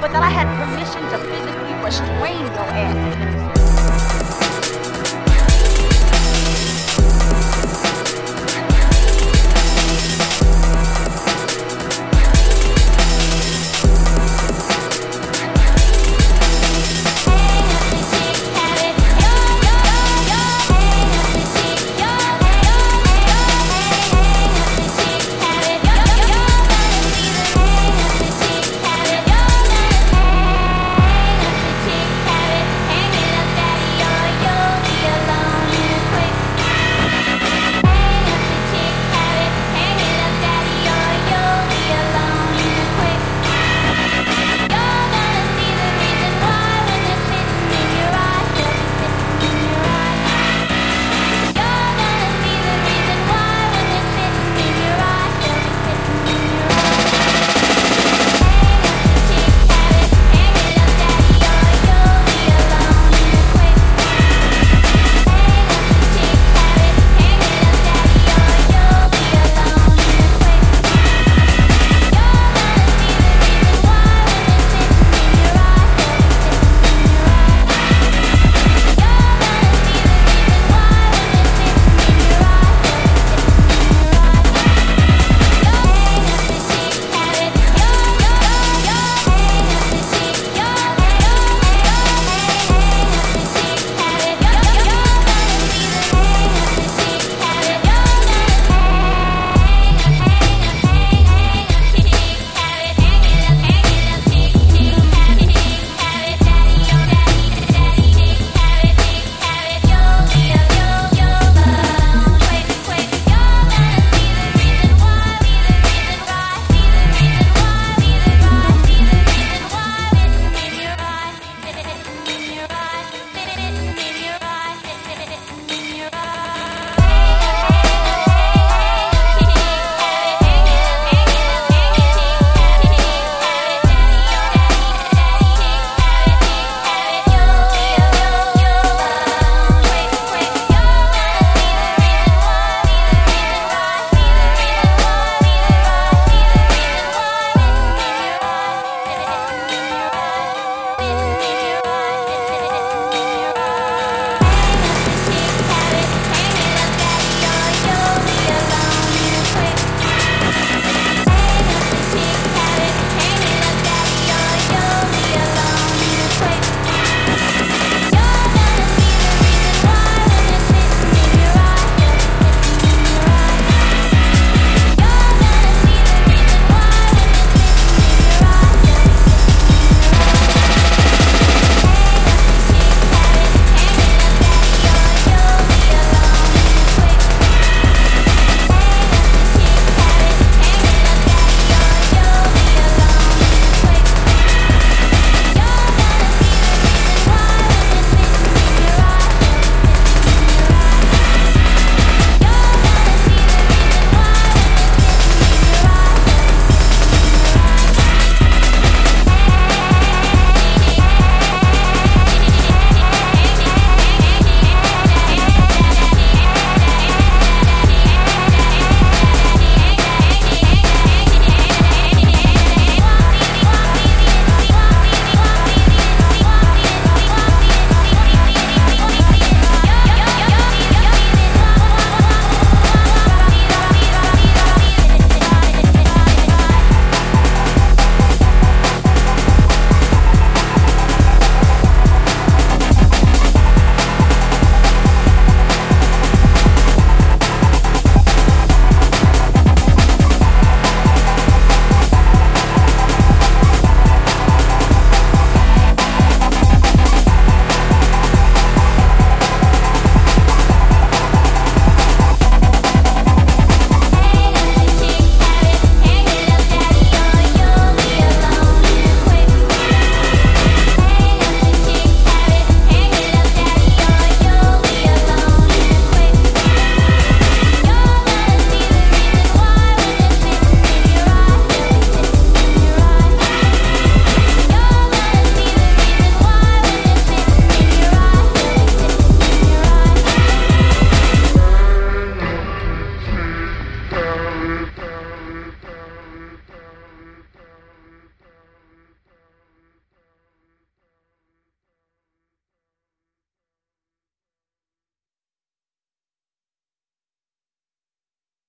but that I had permission to physically restrain your ass.